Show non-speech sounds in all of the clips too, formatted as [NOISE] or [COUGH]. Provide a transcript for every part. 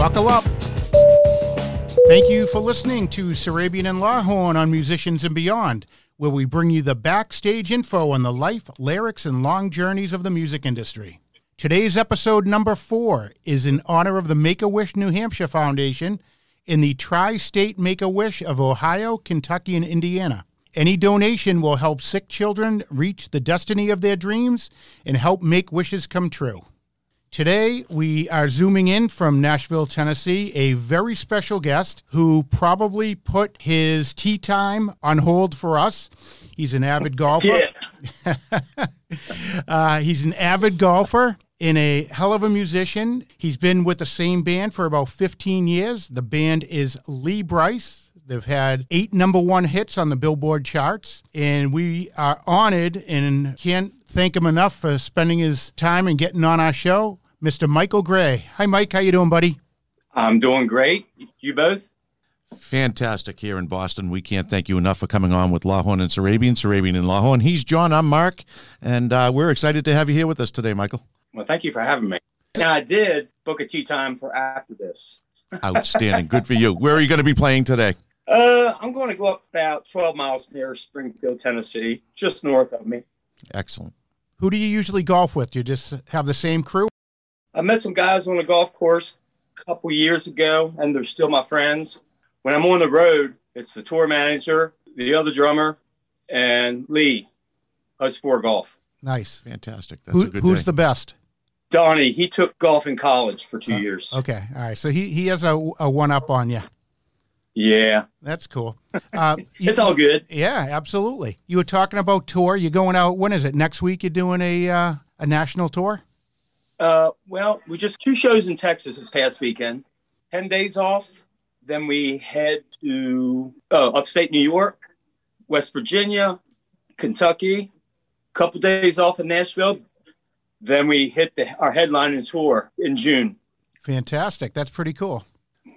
Buckle up. Thank you for listening to Sarabian and Lawhorn on Musicians and Beyond, where we bring you the backstage info on the life, lyrics, and long journeys of the music industry. Today's episode number four is in honor of the Make a Wish New Hampshire Foundation in the Tri State Make a Wish of Ohio, Kentucky, and Indiana. Any donation will help sick children reach the destiny of their dreams and help make wishes come true. Today, we are zooming in from Nashville, Tennessee, a very special guest who probably put his tee time on hold for us. He's an avid golfer. Yeah. [LAUGHS] uh, he's an avid golfer and a hell of a musician. He's been with the same band for about 15 years. The band is Lee Brice. They've had eight number one hits on the Billboard charts, and we are honored and can't thank him enough for spending his time and getting on our show. Mr. Michael Gray. Hi, Mike. How you doing, buddy? I'm doing great. You both? Fantastic here in Boston. We can't thank you enough for coming on with Lawhorn and Sarabian, Sarabian and Lawhorn. He's John. I'm Mark, and uh, we're excited to have you here with us today, Michael. Well, thank you for having me. Now, I did book a tee time for after this. Outstanding. Good for you. Where are you going to be playing today? Uh, I'm going to go up about 12 miles near Springfield, Tennessee, just north of me. Excellent. Who do you usually golf with? You just have the same crew? I met some guys on the golf course a couple years ago, and they're still my friends. When I'm on the road, it's the tour manager, the other drummer, and Lee, us four golf. Nice. Fantastic. That's Who, a good who's day. the best? Donnie, he took golf in college for two years. Okay. All right. So he, he has a, a one up on you. Yeah, That's cool. Uh, you- [LAUGHS] it's all good. Yeah, absolutely. You were talking about tour. You're going out. When is it? Next week. You're doing a uh, a national tour. Uh, well, we just two shows in Texas this past weekend. Ten days off. Then we head to uh, upstate New York, West Virginia, Kentucky. a Couple days off in Nashville. Then we hit the, our headlining tour in June. Fantastic. That's pretty cool.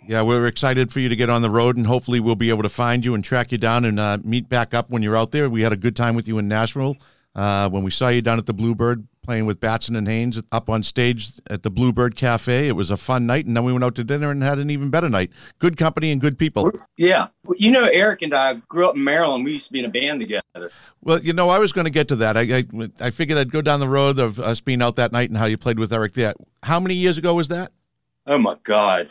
Yeah, we're excited for you to get on the road, and hopefully we'll be able to find you and track you down and uh, meet back up when you're out there. We had a good time with you in Nashville uh, when we saw you down at the Bluebird playing with Batson and Haines up on stage at the Bluebird Cafe. It was a fun night, and then we went out to dinner and had an even better night. Good company and good people. Yeah, you know, Eric and I grew up in Maryland. We used to be in a band together. Well, you know, I was going to get to that. I, I I figured I'd go down the road of us being out that night and how you played with Eric there. How many years ago was that? Oh my God,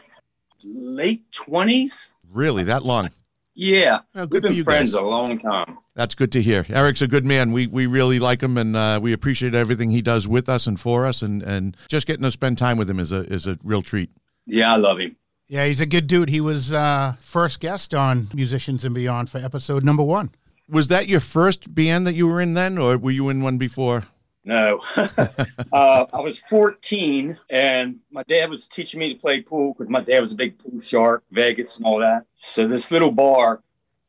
late twenties. Really, that long? Yeah, Well, we've been friends guys. a long time. That's good to hear. Eric's a good man. We we really like him, and uh, we appreciate everything he does with us and for us. And, and just getting to spend time with him is a is a real treat. Yeah, I love him. Yeah, he's a good dude. He was uh, first guest on Musicians and Beyond for episode number one. Was that your first band that you were in then, or were you in one before? No. [LAUGHS] uh, I was 14 and my dad was teaching me to play pool because my dad was a big pool shark, Vegas and all that. So this little bar,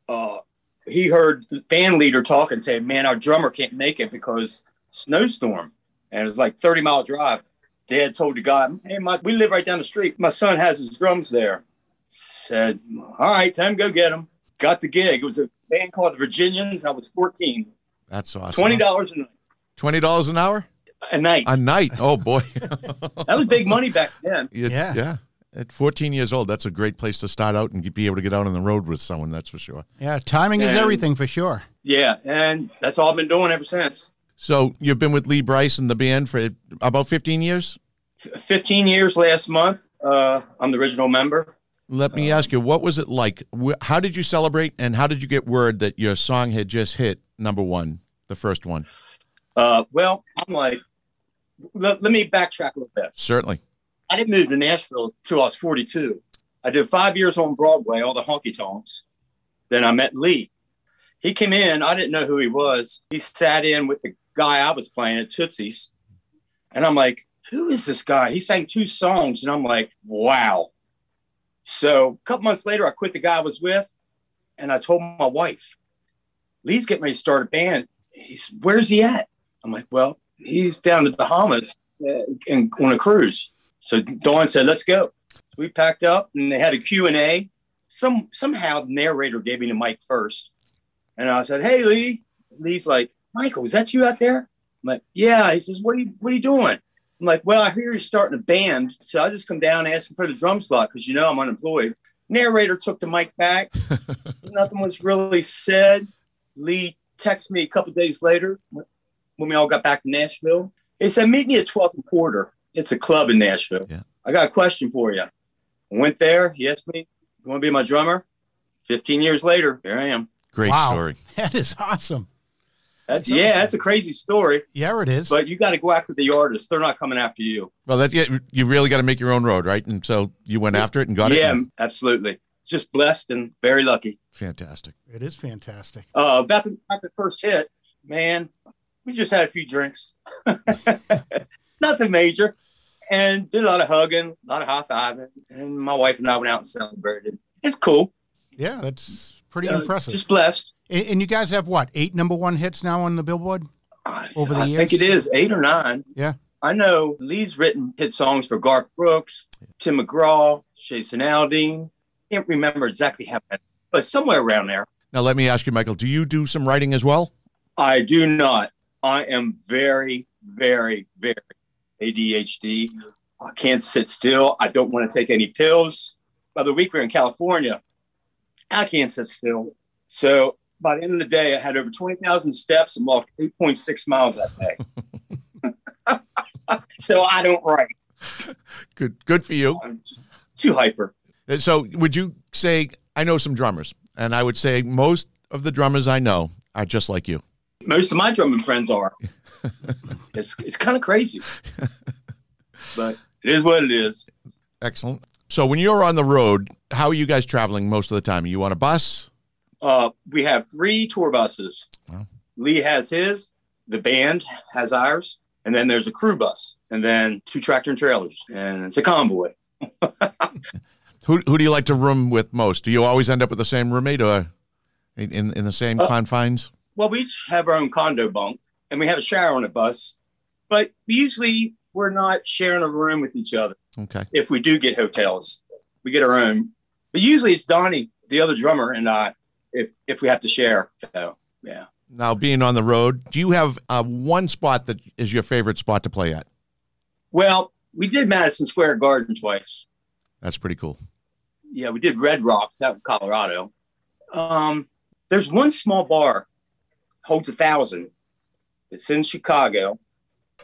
uh, he heard the band leader talking, saying, Man, our drummer can't make it because snowstorm. And it was like 30 mile drive. Dad told the guy, Hey, my, we live right down the street. My son has his drums there. Said, All right, time to go get him. Got the gig. It was a band called the Virginians. I was 14. That's awesome. $20 a night. Twenty dollars an hour A night. a night. Oh boy. [LAUGHS] That was big money back then. It- Yeah. yeah. At 14 years old, that's a great place to start out and be able to get out on the road with someone. That's for sure. Yeah, timing is everything for sure. Yeah, and that's all I've been doing ever since. So you've been with Lee Brice and the band for about 15 years. F- 15 years last month. Uh, I'm the original member. Let me ask you, what was it like? How did you celebrate, and how did you get word that your song had just hit number one, the first one? Uh, well, I'm like, let, let me backtrack a little bit. Certainly. I didn't move to Nashville till I was 42. I did five years on Broadway, all the honky tonks. Then I met Lee. He came in. I didn't know who he was. He sat in with the guy I was playing at Tootsie's. And I'm like, who is this guy? He sang two songs. And I'm like, wow. So a couple months later, I quit the guy I was with. And I told my wife, Lee's getting ready to start a band. He's, where's he at? I'm like, well, he's down in the Bahamas uh, and on a cruise. So Dawne said, let's go. So we packed up and they had a Q&A. Some, somehow the narrator gave me the mic first. And I said, hey, Lee. Lee's like, Michael, is that you out there? I'm like, yeah. He says, what are you, what are you doing? I'm like, well, I hear you're starting a band. So I just come down asking for the drum slot because you know I'm unemployed. Narrator took the mic back. [LAUGHS] Nothing was really said. Lee texted me a couple days later when we all got back to Nashville. He said, meet me at 12 and Porter. It's a club in Nashville. Yeah. I got a question for you. I went there. He asked me, you want to be my drummer? 15 years later, here I am. Great Wow. story. [LAUGHS] That is awesome. That's, That's yeah, awesome. that's a crazy story, Yeah, it is. but you got to go after the artist. They're not coming after you. Well, that yeah, you really got to make your own road, right? And so you went after it and got it? yeah, it. absolutely. Just blessed and very lucky. Fantastic. it is fantastic. Uh, about the, about the first hit, man, we just had a few drinks, [LAUGHS] nothing major, and did a lot of hugging, a lot of high fiving, and my wife and I went out and celebrated. It's cool. Yeah, that's pretty Uh, impressive. Just blessed. and, and you guys have what eight number one hits now on the Billboard? I, Over the years. I think it is eight or nine. Yeah. I know Lee's written hit songs for Garth Brooks, Tim McGraw, Jason Aldean. Can't remember exactly how many, but somewhere around there. Now let me ask you, Michael. Do you do some writing as well? I do not. I am very, very, very ADHD. I can't sit still. I don't want to take any pills. By the week we were in California. I can't sit still. So by the end of the day, I had over 20,000 steps and walked 8.6 miles that day. [LAUGHS] so I don't write. Good. Good for you. I'm just too hyper. Uh, So would you say I know some drummers, and I would say most of the drummers I know are just like you. Most of my drumming friends are. [LAUGHS] it's it's kind of crazy. [LAUGHS] But it is what it is. Excellent. So when you're on the road, how are you guys traveling most of the time? Are you on a bus? Uh, we have three tour buses. Wow. Lee has his, the band has ours, and then there's a crew bus, and then two tractor and trailers, and it's a convoy. [LAUGHS] Who who do you like to room with most? Do you always end up with the same roommate, or in in, in the same Uh, confines? Well, we each have our own condo bunk, and we have a shower on the bus, but usually we're not sharing a room with each other. Okay. If we do get hotels, we get our own. But usually it's Donnie, the other drummer, and I, if if we have to share. So yeah. Now, being on the road, do you have uh, one spot that is your favorite spot to play at? Well, we did Madison Square Garden twice. That's pretty cool. yeah, we did Red Rocks out in Colorado. Um, there's one small bar, holds a thousand. It's in Chicago,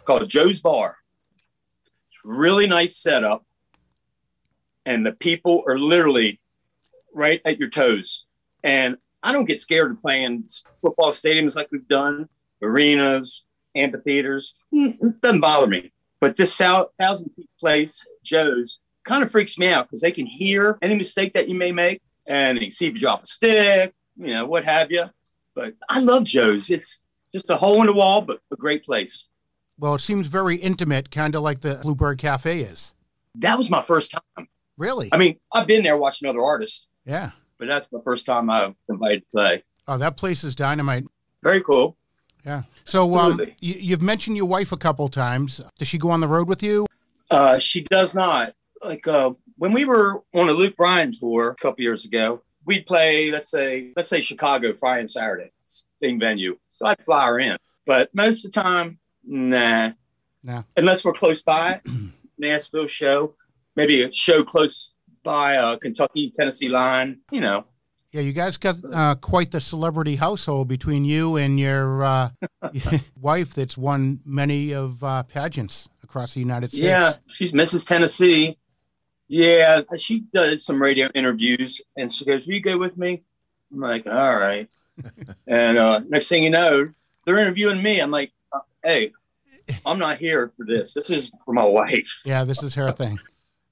called Joe's Bar. It's really nice setup, and the people are literally right at your toes. And I don't get scared of playing football stadiums like we've done, arenas, amphitheaters. Mm, It doesn't bother me. But this thousand feet place, Joe's, kind of freaks me out because they can hear any mistake that you may make and they see if you drop a stick, you know, what have you. But I love Joe's. It's just a hole in the wall, but a great place. Well, it seems very intimate, kind of like the Bluebird Cafe is. That was my first time. Really? I mean, I've been there watching other artists, yeah. but that's my first time I was invited to play. Oh, that place is dynamite. Very cool. Yeah. So, um, you, you've mentioned your wife a couple times. Does she go on the road with you? Uh, she does not. Like uh, when we were on a Luke Bryan tour a couple years ago, we'd play, let's say, let's say Chicago Friday and Saturday, same venue. So I'd fly her in. But most of the time, nah. Nah. Unless we're close by, [CLEARS THROAT] Nashville show, maybe a show close by uh, Kentucky, Tennessee line, you know. Yeah, you guys got uh, quite the celebrity household between you and your uh, [LAUGHS] [LAUGHS] wife that's won many of uh, pageants across the United States. Yeah, she's Mrs. Tennessee. Yeah, she does some radio interviews, and she goes, "Will you go with me?" I'm like, "All right." [LAUGHS] and uh, next thing you know, they're interviewing me. I'm like, uh, "Hey, I'm not here for this. This is for my wife." [LAUGHS] Yeah, this is her thing.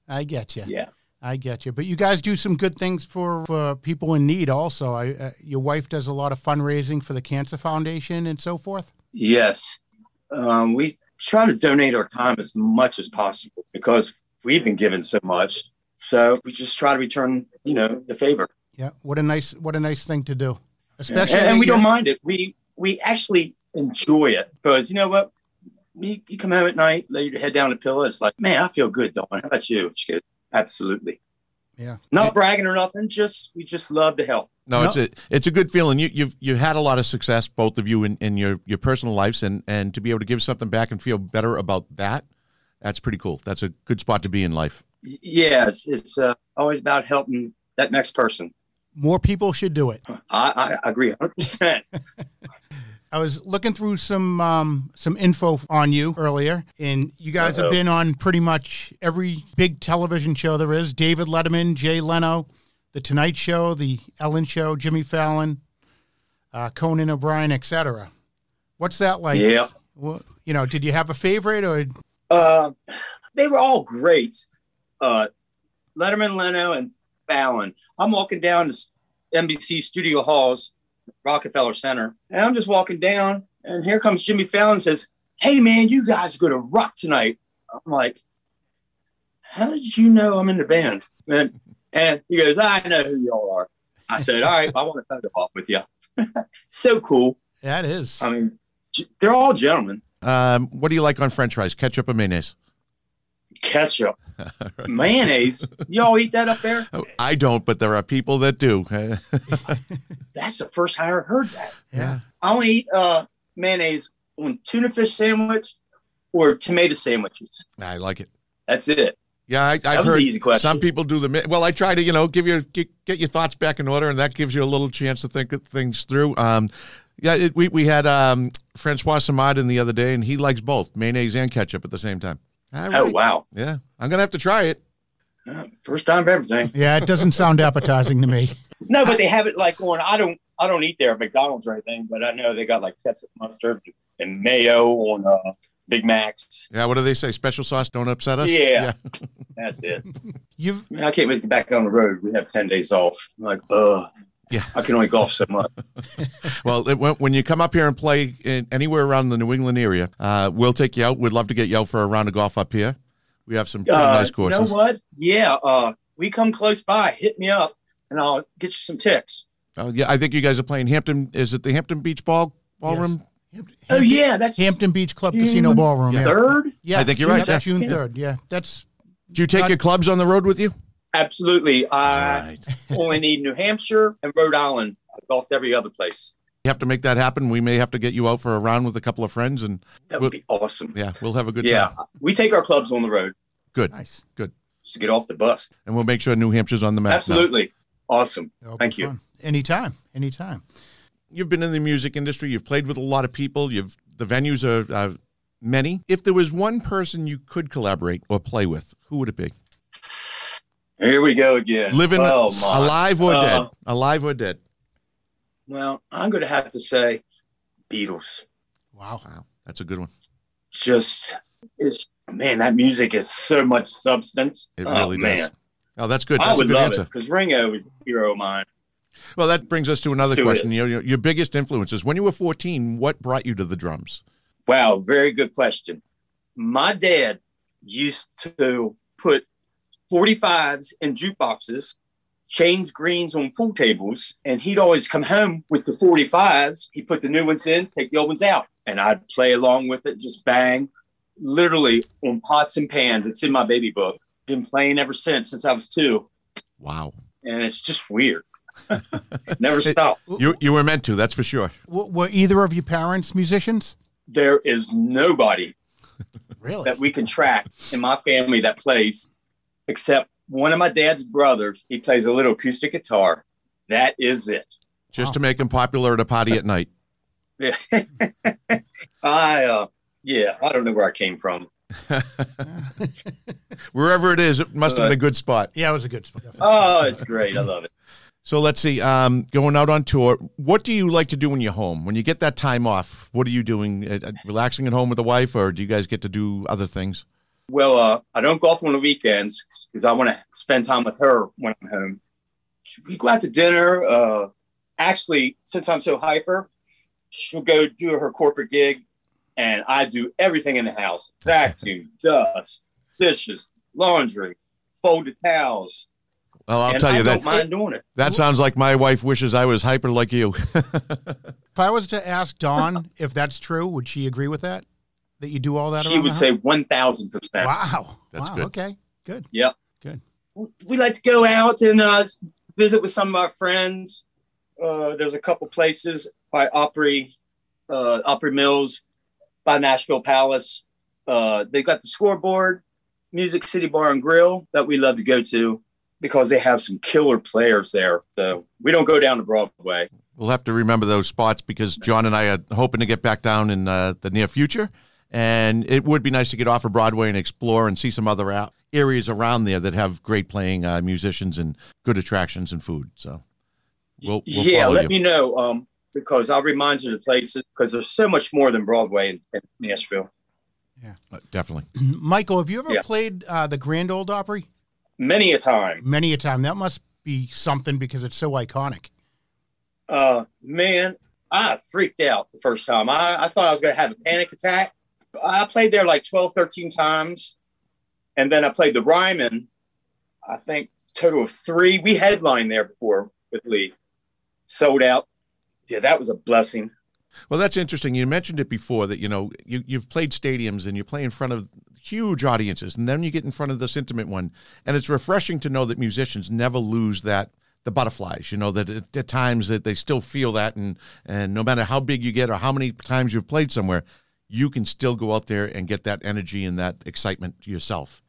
I get you. Yeah, I get you. But you guys do some good things for, for people in need also. I, uh, your wife does a lot of fundraising for the Cancer Foundation and so forth. yes. Um, we try to donate our time as much as possible because we've been given so much. So we just try to return, you know, the favor. Yeah, what a nice what a nice thing to do. Yeah, Especially and, and we don't mind it. We we actually enjoy it because you know what? You, you come home at night, lay your head down on the pillow. It's like, man, I feel good, Dawne. How about you? She goes, absolutely. Yeah. Not bragging or nothing. Just we just love to help. No, No. it's a it's a good feeling. You, you've you've had a lot of success, both of you, in, in your your personal lives, and and to be able to give something back and feel better about that, That's pretty cool. That's a good spot to be in life. Y- Yes, it's uh, always about helping that next person. More people should do it. I, I agree 100%. [LAUGHS] [LAUGHS] I was looking through some um, some info on you earlier, and you guys have Uh-oh. been on pretty much every big television show there is: David Letterman, Jay Leno, The Tonight Show, The Ellen Show, Jimmy Fallon, uh, Conan O'Brien, etc. What's that like? yeah. Wha- you know, did you have a favorite or Uh, they were all great. Uh, Letterman, Leno, and Fallon. I'm walking down to NBC Studio Halls, Rockefeller Center, and I'm just walking down, and here comes Jimmy Fallon and says, Hey, man, you guys are going to rock tonight. I'm like, How did you know I'm in the band? And, and he goes, I know who y'all are. I said, All right, I want to photo op with you. [LAUGHS] so cool. that is? I mean, they're all gentlemen. Um, what do you like on French fries? Ketchup or mayonnaise? ketchup, [LAUGHS] mayonnaise. Y'all eat that up there? Oh, I don't, but there are people that do. [LAUGHS] That's the first time I ever heard that. yeah. I only eat uh, mayonnaise on tuna fish sandwich or tomato sandwiches. I like it. That's it. Yeah, I, I've heard easy question. some people do the. Well, I try to, you know, give your get, get your thoughts back in order, and that gives you a little chance to think things through. Um, yeah, it, we we had um, Francois Simard in the other day, and he likes both mayonnaise and ketchup at the same time. All Oh wow! Yeah, I'm gonna have to try it. Uh, First time for everything. Yeah, it doesn't sound appetizing to me. [LAUGHS] No, but they have it like on. I don't. I don't eat there at McDonald's or anything, but I know they got like ketchup, mustard, and mayo on uh, Big Macs. Yeah, what do they say? Special sauce don't upset us. Yeah. [LAUGHS] That's it. You've I, mean, I can't make it back on the road. We have ten days off. I'm like, uh, Yeah. I can only golf so much. [LAUGHS] Well, it, when, when you come up here and play in, anywhere around the New England area, uh, we'll take you out. We'd love to get you out for a round of golf up here. We have some pretty Uh, nice courses. You know what? Yeah, uh, we come close by. Hit me up, and I'll get you some ticks. Oh, yeah, I think you guys are playing Hampton. Is it the Hampton Beach Ball Ballroom? Hampton, Oh yeah, that's Hampton Beach Club June Casino Ballroom. Yeah, third. yeah I think you're June- right, That's yeah. June Yeah. third. Yeah, that's Do you take Not- your clubs on the road with you? Absolutely. I right. [LAUGHS] only need New Hampshire and Rhode Island. I golfed every other place. You have to make that happen. We may have to get you out for a round with a couple of friends, and That would be awesome. yeah, we'll have a good Yeah, time. Yeah, we take our clubs on the road Good, nice. Good. Just to get off the bus. and we'll make sure New Hampshire's on the map. now. Absolutely, awesome. That'll Thank you. fun. Anytime, anytime. You've been in the music industry. You've played with a lot of people. You've the venues are uh, many. If there was one person you could collaborate or play with, who would it be? Here we go again. Living, oh, alive or Uh, dead? Alive or dead? Well, I'm going to have to say Beatles. Wow. Wow, that's a good one. Just it's man, that music is so much substance. It oh, really man. does. Oh, that's good. I That's a would good love answer. it because Ringo is a hero of mine. Well, that brings us to another Stu question. Your, your biggest influences. When you were 14, what brought you to the drums? Wow, very good question. My dad used to put 45s in jukeboxes, change greens on pool tables, and he'd always come home with the 45s. He'd put the new ones in, take the old ones out, and I'd play along with it, just bang, literally on pots and pans. It's in my baby book. Been playing ever since, since I was two, Wow, and it's just weird. Never [LAUGHS] stopped. you you were meant to. That's for sure. W- were either of your parents musicians? There is nobody Really? that we can track in my family that plays, except one of my dad's brothers. He plays a little acoustic guitar. That is it. Just Wow. to make him popular at a party at night. Yeah. [LAUGHS] I, uh, yeah, I don't know where I came from. [LAUGHS] Wherever it is, it must have been a good spot. yeah, it was a good spot. Oh, it's great. I love it. So let's see. Um, going out on tour, what do you like to do when you're home? When you get that time off, what are you doing? Uh, uh, relaxing at home with the wife, or do you guys get to do other things? Well, uh, I don't golf on the weekends because I want to spend time with her when I'm home. We go out to dinner. Uh, actually, since I'm so hyper, she'll go do her corporate gig, and I do everything in the house: vacuum, [LAUGHS] dust, dishes, laundry, folded towels. Well, I'll and tell you that. I you don't mind doing it. that sounds like my wife wishes I was hyper like you. [LAUGHS] If I was to ask Dawne if that's true, would she agree with that? That you do all that? She would say one thousand percent. "Wow, That's wow, good. okay, good." Yep. Good. We like to go out and uh, visit with some of our friends. Uh, there's a couple places by Opry, uh, Opry Mills, by Nashville Palace. Uh, they got the scoreboard, Music City Bar and Grill that we love to go to because they have some killer players there. So we don't go down to Broadway. We'll have to remember those spots because John and I are hoping to get back down in uh, the near future. And it would be nice to get off of Broadway and explore and see some other a- areas around there that have great playing uh, musicians and good attractions and food. So we'll, we'll yeah, let you. me know um, because I'll remind you of the places because there's so much more than Broadway in, in Nashville. Uh, definitely. [CLEARS THROAT] Michael, have you ever Yeah. played uh, the Grand Old Opry? Many a time. Many a time. That must be something because it's so iconic. Uh, man, I freaked out the first time. I, I thought I was going to have a panic attack. I played there like 12, 13 times. And then I played the Ryman, I think total of three. We headlined there before with Lee. Sold out. Yeah, that was a blessing. Well, that's interesting. You mentioned it before that, you know, you, you've played stadiums and you play in front of huge audiences, and then you get in front of this intimate one. And it's refreshing to know that musicians never lose that the butterflies, you know, that at, at times that they still feel that and and no matter how big you get or how many times you've played somewhere, you can still go out there and get that energy and that excitement yourself.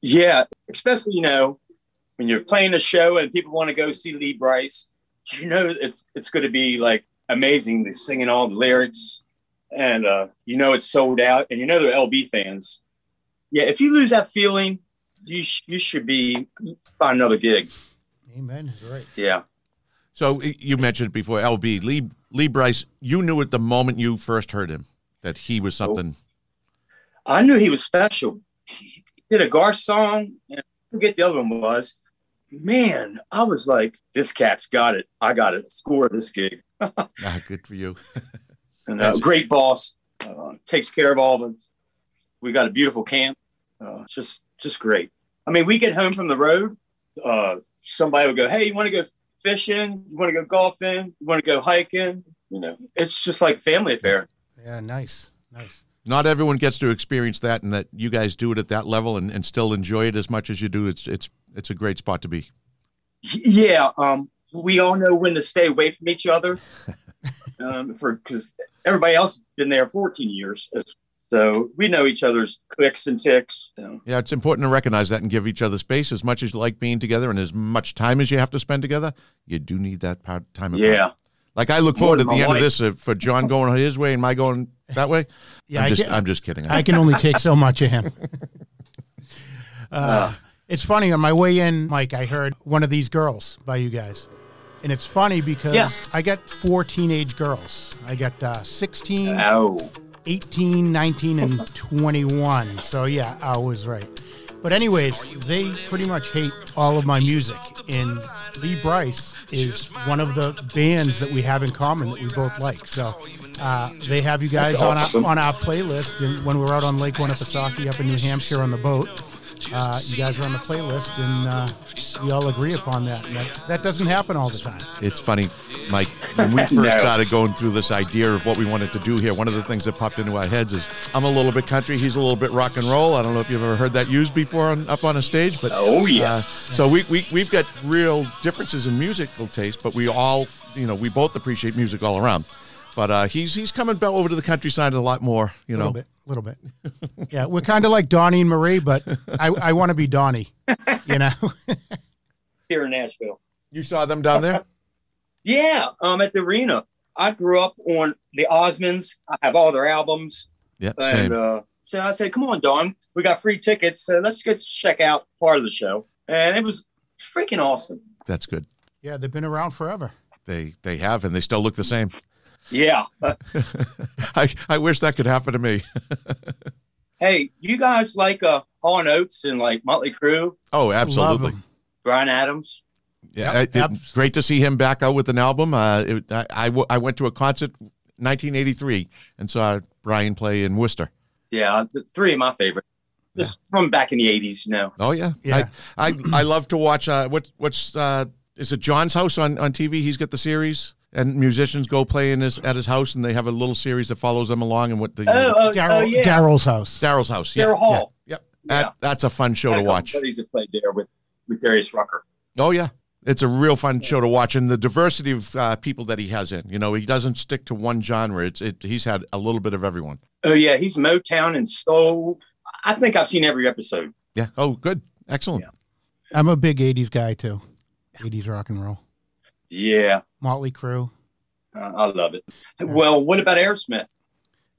Yeah, especially, you know, when you're playing a show and people want to go see Lee Brice, you know it's it's going to be like amazing. They're singing all the lyrics, and uh, you know it's sold out, and you know they're LB fans. Yeah, if you lose that feeling, you sh- you should be find another gig. Amen. Right. Yeah, So you mentioned it before, LB Lee Lee Brice. You knew at the moment you first heard him that he was something. I knew he was special. He did a Garth song, and I forget the other one was. Man, I was like, this cat's got it. I got it. Score this gig. [LAUGHS] Ah, good for you. [LAUGHS] and uh, great boss uh, takes care of all of us. We got a beautiful camp. Uh, it's just just great. I mean, we get home from the road. Uh, somebody will go, "Hey, you want to go fishing? You want to go golfing? You want to go hiking?" You know, it's just like family affair. Yeah, nice. Nice. not everyone gets to experience that and that you guys do it at that level and, and still enjoy it as much as you do it's it's it's a great spot to be Yeah, um, we all know when to stay away from each other. [LAUGHS] um, for because everybody else has been there 14 years, so we know each other's clicks and ticks. So. yeah it's important to recognize that and give each other space as much as you like being together and as much time as you have to spend together you do need that part, time apart. Yeah. Like i look forward at the my end of this uh, for john going his way and my going [LAUGHS] that way Yeah, i'm I just can, i'm just kidding I can only take so much of him. [LAUGHS] Uh, it's funny on my way in, Mike. I heard one of these girls by you guys, and it's funny because Yeah. I got four teenage girls. I got uh, 16, Oh. 18, 19, and 21. So yeah, I was right. But anyways, they pretty much hate all of my music, and Lee Brice is one of the bands that we have in common that we both like. So uh, they have you guys That's on awesome. our, on our playlist, and when we're out on Lake Winnipesaukee up in New Hampshire on the boat, uh, you guys are on the playlist, and uh, we all agree upon that. That. That doesn't happen all the time. It's funny, Mike. When we [LAUGHS] first No. started going through this idea of what we wanted to do here, one of the things that popped into our heads is I'm a little bit country, he's a little bit rock and roll. I don't know if you've ever heard that used before on, up on a stage, but Oh, yeah. Uh, so we, we we've got real differences in musical taste, but we all you know we both appreciate music all around. But uh, he's he's coming back over to the countryside a lot more. You know. A little bit, a little bit. yeah, we're kind of like Donnie and Marie, but I, I want to be Donnie. [LAUGHS] You know. Here in Nashville. you saw them down there. [LAUGHS] Yeah, um, at the arena. I grew up on the Osmonds. I have all their albums. Yeah, And same. uh, so I said, come on, Don, we got free tickets. So let's go check out part of the show. And it was freaking awesome. That's good. Yeah, they've been around forever. They they have, and they still look the same. Yeah. [LAUGHS] I I wish that could happen to me. [LAUGHS] hey, you guys like uh, Hall and Oates and like Motley Crue, Oh, absolutely. Bryan Adams? Yeah, Yep, it- abs- great to see him back out with an album. Uh, it, I, I, w- I went to a concert 1983 and saw Brian play in Worcester. Yeah, the three of my favorite. Just from back in the 80s, you know. Oh yeah, Yeah. I, I, I love to watch. Uh, what what's uh, is it John's house on, on TV? He's got the series, and musicians go play in his at his house, and they have a little series that follows them along. And what the Oh, oh, Daryl, oh yeah. Daryl's house. Daryl's house, yeah, Daryl Hall. yeah, yep. That, that's a fun show Had to a watch. Buddies that played there with, with Darius Rucker. Oh yeah, It's a real fun show to watch, and the diversity of uh, people that he has in. You know, he doesn't stick to one genre. It's it, he's had a little bit of everyone. Oh yeah, he's Motown and soul. I think I've seen every episode. Yeah. Oh, good. Excellent. Yeah. I'm a big 80s guy too. 80s rock and roll. Yeah, Motley Crue. uh, I love it. Well, what about Aerosmith?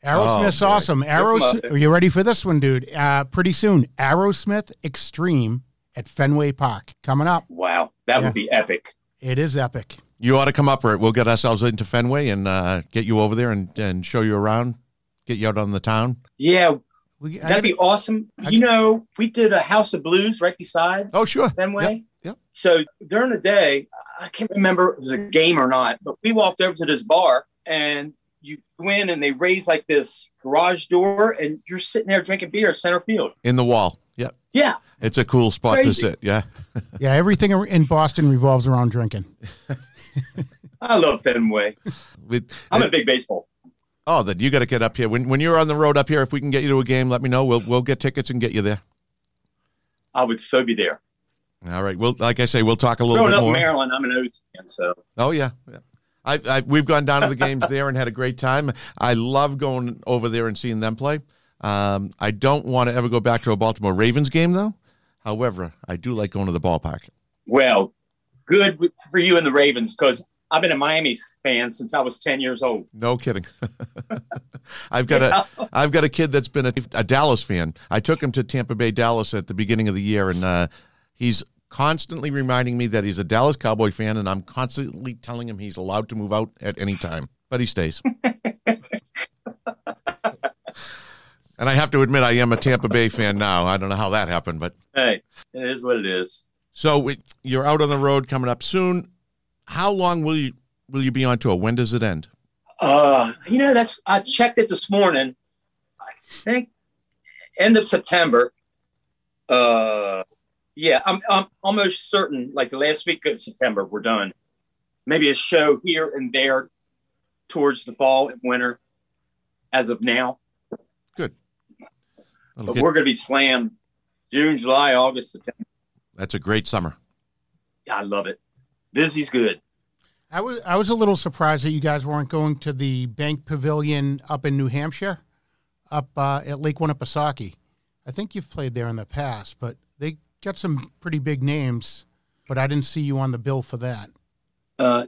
Aerosmith's Oh, awesome. They're from Aeros, up there. are you ready for this one, dude? Uh, pretty soon, Aerosmith Extreme at Fenway Park coming up. Wow, that Yeah. would be epic. It is epic. You ought to come up for it. We'll get ourselves into Fenway and uh, get you over there and, and show you around, get you out on the town. Yeah, We, that'd be awesome. I you know, we did a House of Blues right beside Oh, sure. Fenway. Yep, yep. So during the day, I can't remember if it was a game or not, but we walked over to this bar and you go in and they raise like this garage door and you're sitting there drinking beer at center field. In the wall. Yep. Yeah. It's a cool spot to sit. Yeah. [LAUGHS] yeah, everything in Boston revolves around drinking. [LAUGHS] I love Fenway. With, I'm a uh, big baseball. oh, then you got to get up here. When when you're on the road up here, if we can get you to a game, let me know. We'll we'll get tickets and get you there. I would so be there. All right. Well, like I say, we'll talk a little Growing bit up in more. Maryland, I'm an O's fan, so Oh yeah, yeah. I, I we've gone down to the games [LAUGHS] there and had a great time. I love going over there and seeing them play. Um, I don't want to ever go back to a Baltimore Ravens game though. However, I do like going to the ballpark. well, good for you and the Ravens because I've been a Miami fan since I was 10 years old. No kidding. [LAUGHS] I've got a [LAUGHS] I've got a kid that's been a, a Dallas fan. I took him to Tampa Bay, Dallas at the beginning of the year, and uh, he's constantly reminding me that he's a Dallas Cowboy fan, and I'm constantly telling him he's allowed to move out at any time, but he stays. [LAUGHS] and I have to admit, I am a Tampa Bay fan now. I don't know how that happened, but Hey, it is what it is. so you're out on the road coming up soon. How long will you will you be on tour? When does it end? Uh, you know, that's I checked it this morning. I think end of September. Uh, yeah, I'm I'm almost certain. Like the last week of September, we're done. Maybe a show here and there towards the fall and winter. As of now, That'll but get- we're going to be slammed June, July, August, September. that's a great summer. I love it. Busy's good. I was I was a little surprised that you guys weren't going to the Bank Pavilion up in New Hampshire, up uh, at Lake Winnipesaukee. I think you've played there in the past, but they got some pretty big names. But I didn't see you on the bill for that. Uh,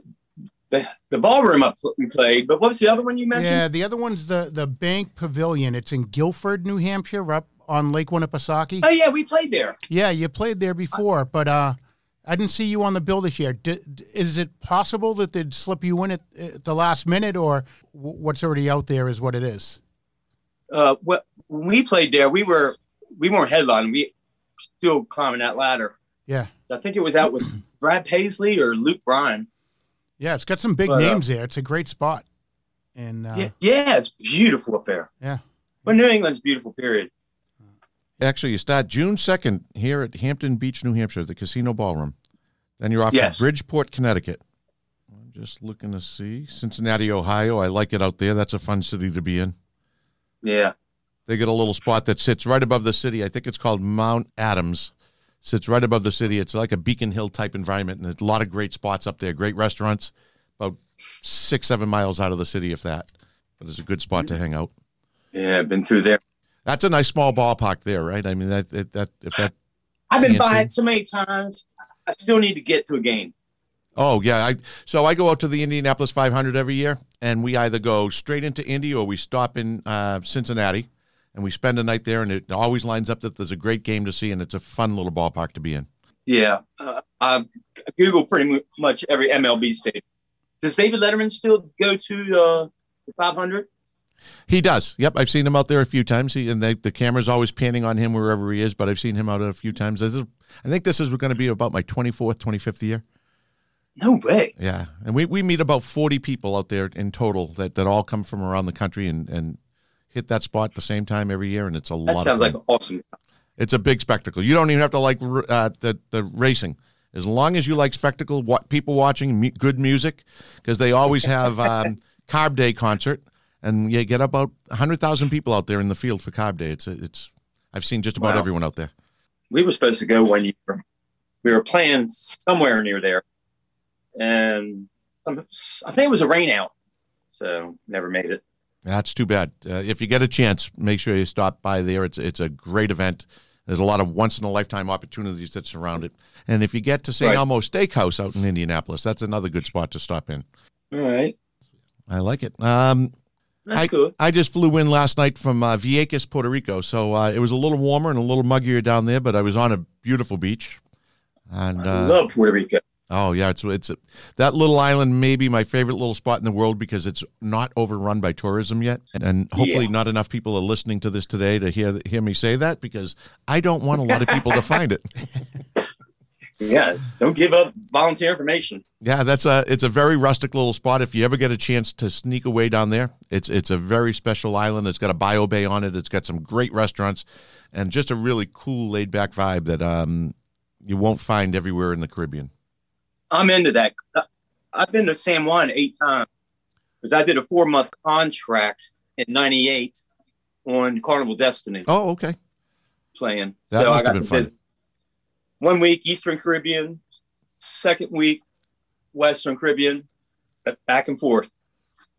the, the ballroom up we played, but what was the other one you mentioned? Yeah, the other one's the the Bank Pavilion. It's in Gilford, New Hampshire, up on Lake Winnipesaukee. Oh yeah, we played there. Yeah, you played there before, but uh, I didn't see you on the bill this year. Is it possible that they'd slip you in at, at the last minute, or w- what's already out there is what it is? uh, what when we played there, we were we weren't headlining. We still climbing that ladder. Yeah, I think it was out with [CLEARS THROAT] Brad Paisley or Luke Bryan. yeah, it's got some big But, uh, names there. It's a great spot, and uh, yeah, yeah, it's beautiful up there. Yeah. but New England's beautiful. Period. Actually, you start June 2nd here at Hampton Beach, New Hampshire, the Casino Ballroom. Then you're off Yes. to Bridgeport, Connecticut. I'm just looking to see. Cincinnati, Ohio. I like it out there. That's a fun city to be in. Yeah, They get a little spot that sits right above the city. I think it's called Mount Adams. Sits right above the city. It's like a Beacon Hill type environment, and there's a lot of great spots up there. Great restaurants, about six, seven miles out of the city, if that. But it's a good spot to hang out. yeah, I've been through there. That's a nice small ballpark there, right? I mean, that that, that if that I've been Fancy. by it so many times. I still need to get to a game. Oh yeah, I so I go out to the Indianapolis 500 every year, and we either go straight into Indy or we stop in uh, Cincinnati, and we spend a night there, and it always lines up that there's a great game to see, and it's a fun little ballpark to be in. Yeah, uh, I've Googled pretty much every MLB stadium. Does David Letterman still go to uh, the 500? He does. Yep, I've seen him out there a few times. He and they, the camera's always panning on him wherever he is, but I've seen him out a few times. This is, I think this is going to be about my 24th, 25th year. No way. Yeah, and we, we meet about 40 people out there in total that, that all come from around the country and, and hit that spot at the same time every year, and it's a That lot. sounds of fun. like awesome. It's a big spectacle. You don't even have to like uh, the the racing. As long as you like spectacle, what people watching, good music, because they always have um, [LAUGHS] Carb Day concert, and you get about hundred thousand people out there in the field for Carb Day. It's it's. I've seen just about Wow. everyone out there. We were supposed to go one year. We we were playing somewhere near there, and some, I think it was a rain out, so never made it. That's too bad. Uh, if you get a chance, make sure you stop by there. It's it's a great event. There's a lot of once in a lifetime opportunities that surround it. And if you get to St. Right. Elmo Steakhouse out in Indianapolis, that's another good spot to stop in. All right, I like it. Um, that's I, good. I just flew in last night from uh, Vieques, Puerto Rico, so uh, it was a little warmer and a little muggier down there, but I was on a beautiful beach. And I uh, love Puerto Rico. Oh yeah, it's it's that little island may be my favorite little spot in the world because it's not overrun by tourism yet, and, and hopefully Yeah. not enough people are listening to this today to hear hear me say that because I don't want a lot of people to find it. [LAUGHS] Yes, don't give up volunteer information. Yeah, that's a it's a very rustic little spot. If you ever get a chance to sneak away down there, it's it's a very special island. It's got a bio bay on it. It's got some great restaurants, and just a really cool laid back vibe that um you won't find everywhere in the Caribbean. I'm into that. I- I've been to San Juan eight times because I did a four month contract in '98 on Carnival Destiny Oh, okay. playing. That so must I have been fun. one week Eastern Caribbean, second week Western Caribbean, uh, back and forth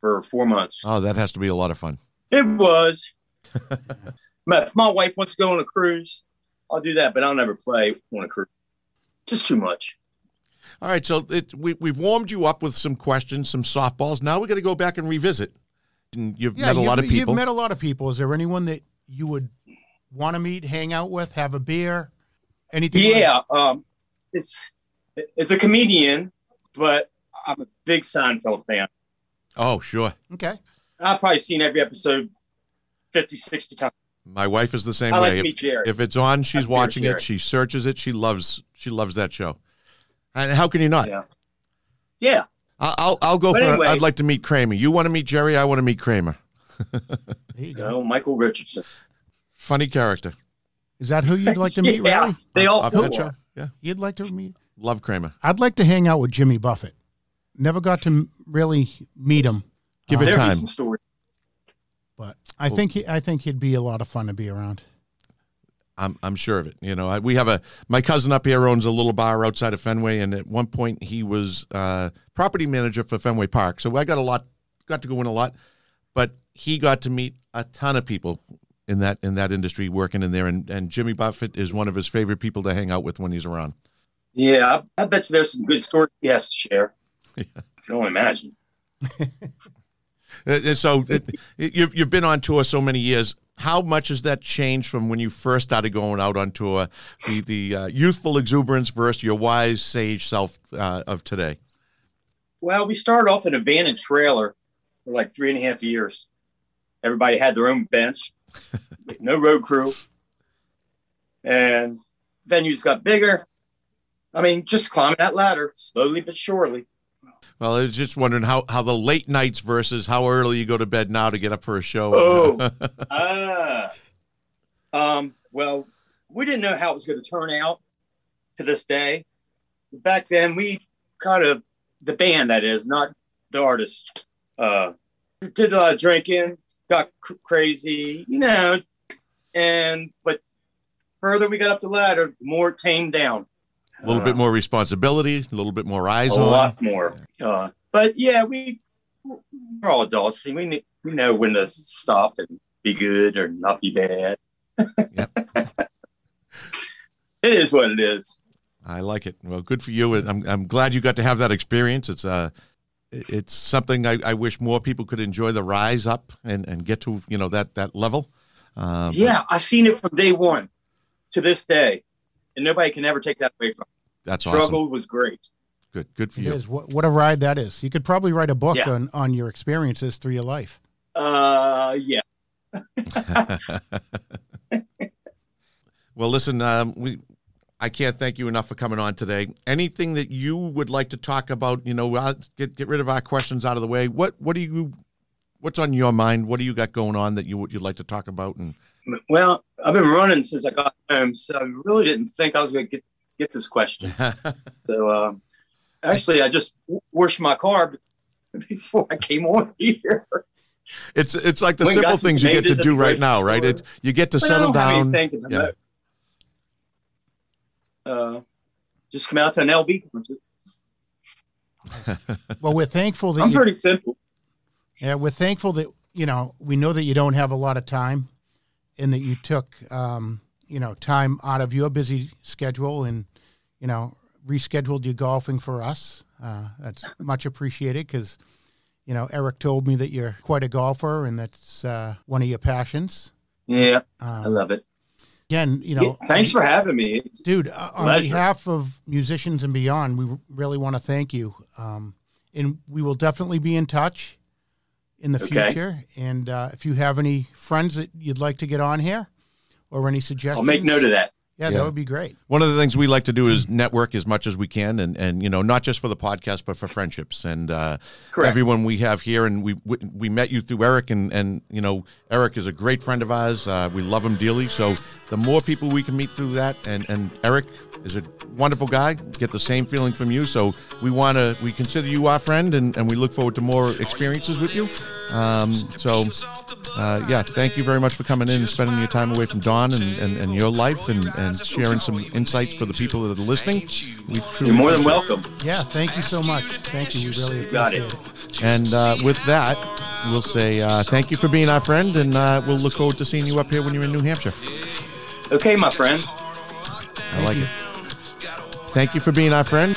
for four months. Oh, that has to be a lot of fun. It was. [LAUGHS] my, my wife wants to go on a cruise, I'll do that, but I'll never play on a cruise. Just too much. All right, so it, we we've warmed you up with some questions, some softballs. Now we got to go back and revisit. And you've met a you've- lot of people. You've met a lot of people. Is there anyone that you would want to meet, hang out with, have a beer, anything? like- Yeah, um, it's it's a comedian, but I'm a big Seinfeld fan. oh, sure. okay. I've probably seen every episode 50, 60 times. My wife is the same I like way. to If- meet Jerry. If it's on, she's That's Peter watching it. She searches it. She loves. She loves that show. And how can you not? Yeah. Yeah, I'll I'll, I'll go But for. anyway- I'd like to meet Kramer. You want to meet Jerry? I want to meet Kramer. There you go. no, Michael Richardson. Funny character. Is that who you'd like to meet, [LAUGHS] yeah, Riley? they all Off do. that show. Yeah, You'd like to meet? love Kramer. I'd like to hang out with Jimmy Buffett. Never got to really meet him. Give Uh, it There'll be time. some stories. but I think he, I think he'd be a lot of fun to be around. I'm I'm sure of it. You know, I, we have a my cousin up here owns a little bar outside of Fenway, and at one point he was uh, property manager for Fenway Park. So I got a lot, got to go in a lot, but he got to meet a ton of people in that in that industry working in there, and and Jimmy Buffett is one of his favorite people to hang out with when he's around. Yeah, I, I bet you there's some good stories he has to share. [LAUGHS] I can only imagine. [LAUGHS] Uh, And so it, it- you've you've been on tour so many years. How much has that changed from when you first started going out on tour? The the uh, youthful exuberance versus your wise sage self uh, of today. Well, we started off in a van and trailer for like three and a half years. Everybody had their own bench, [LAUGHS] no road crew. And venues got bigger. I mean, just climbing that ladder slowly but surely. Well, I was just wondering how, how the late nights versus how early you go to bed now to get up for a show. Oh. [LAUGHS] Ah. Um, well, we didn't know how it was going to turn out to this day. Back then, we kind of, the band that is, not the artist, uh, did a lot of drinking, got cr- crazy, you know, and, but further we got up the ladder, the more it tamed down. A little bit more responsibility, a little bit more eyes a on. A lot more. Uh, but yeah, we we're all adults. and We we know when to stop and be good or not be bad. Yep. [LAUGHS] it is what it is. I like it. Well, good for you. I'm I'm glad you got to have that experience. It's uh it's something I, I wish more people could enjoy the rise up and, and get to you know that that level. Um, yeah, I've seen it from day one to this day, and nobody can ever take that away from. me. that's Struggle awesome. Struggle was great. Good, good for It you. is. What, what a ride that is. You could probably write a book Yeah. on, on your experiences through your life. Uh, yeah. [LAUGHS] [LAUGHS] Well, listen, um, we I can't thank you enough for coming on today. Anything that you would like to talk about? You know, uh, get get rid of our questions out of the way. What what do you what's on your mind? What do you got going on that you would you'd like to talk about? And Well, I've been running since I got home, so I really didn't think I was going to get get this question. [LAUGHS] So um, actually, I just washed my car before I came on [LAUGHS] here. it's it's like the When simple Gus things you get to do right now, right? It you get to But I settle don't have down. anything to Yeah. Uh, just come out to an LB concert. [LAUGHS] Well, we're thankful that I'm you, pretty simple. yeah, we're thankful that you know we know that you don't have a lot of time, and that you took um, you know time out of your busy schedule and you know rescheduled your golfing for us. Uh, that's much appreciated because you know Eric told me that you're quite a golfer and that's uh, one of your passions. Yeah, Um, I love it. Again, you know, Yeah, thanks for having me. dude. Uh, on Pleasure. behalf of musicians and beyond, we really want to thank you, um, and we will definitely be in touch in the Okay. future. And uh, if you have any friends that you'd like to get on here, or any suggestions, I'll make note of that. Yeah, Yeah. that would be great. One of the things we like to do is network as much as we can, and and you know not just for the podcast, but for friendships and uh, everyone we have here. And we we we met you through Eric, and and you know Eric is a great friend of ours. Uh, we love him dearly. So the more people we can meet through that, and and Eric is a wonderful guy. Get the same feeling from you. So we want to we consider you our friend, and and we look forward to more experiences with you. Um, so. Uh, yeah, thank you very much for coming in and spending your time away from Dawne and, and, and your life and, and sharing some insights for the people that are listening. We truly You're more than welcome. Yeah, thank you so much. Thank you. We really appreciate Got it. it. it. And uh, with that, we'll say uh, thank you for being our friend, and uh, we'll look forward to seeing you up here when you're in New Hampshire. Okay, my friends. I like it. Thank you for being our friend.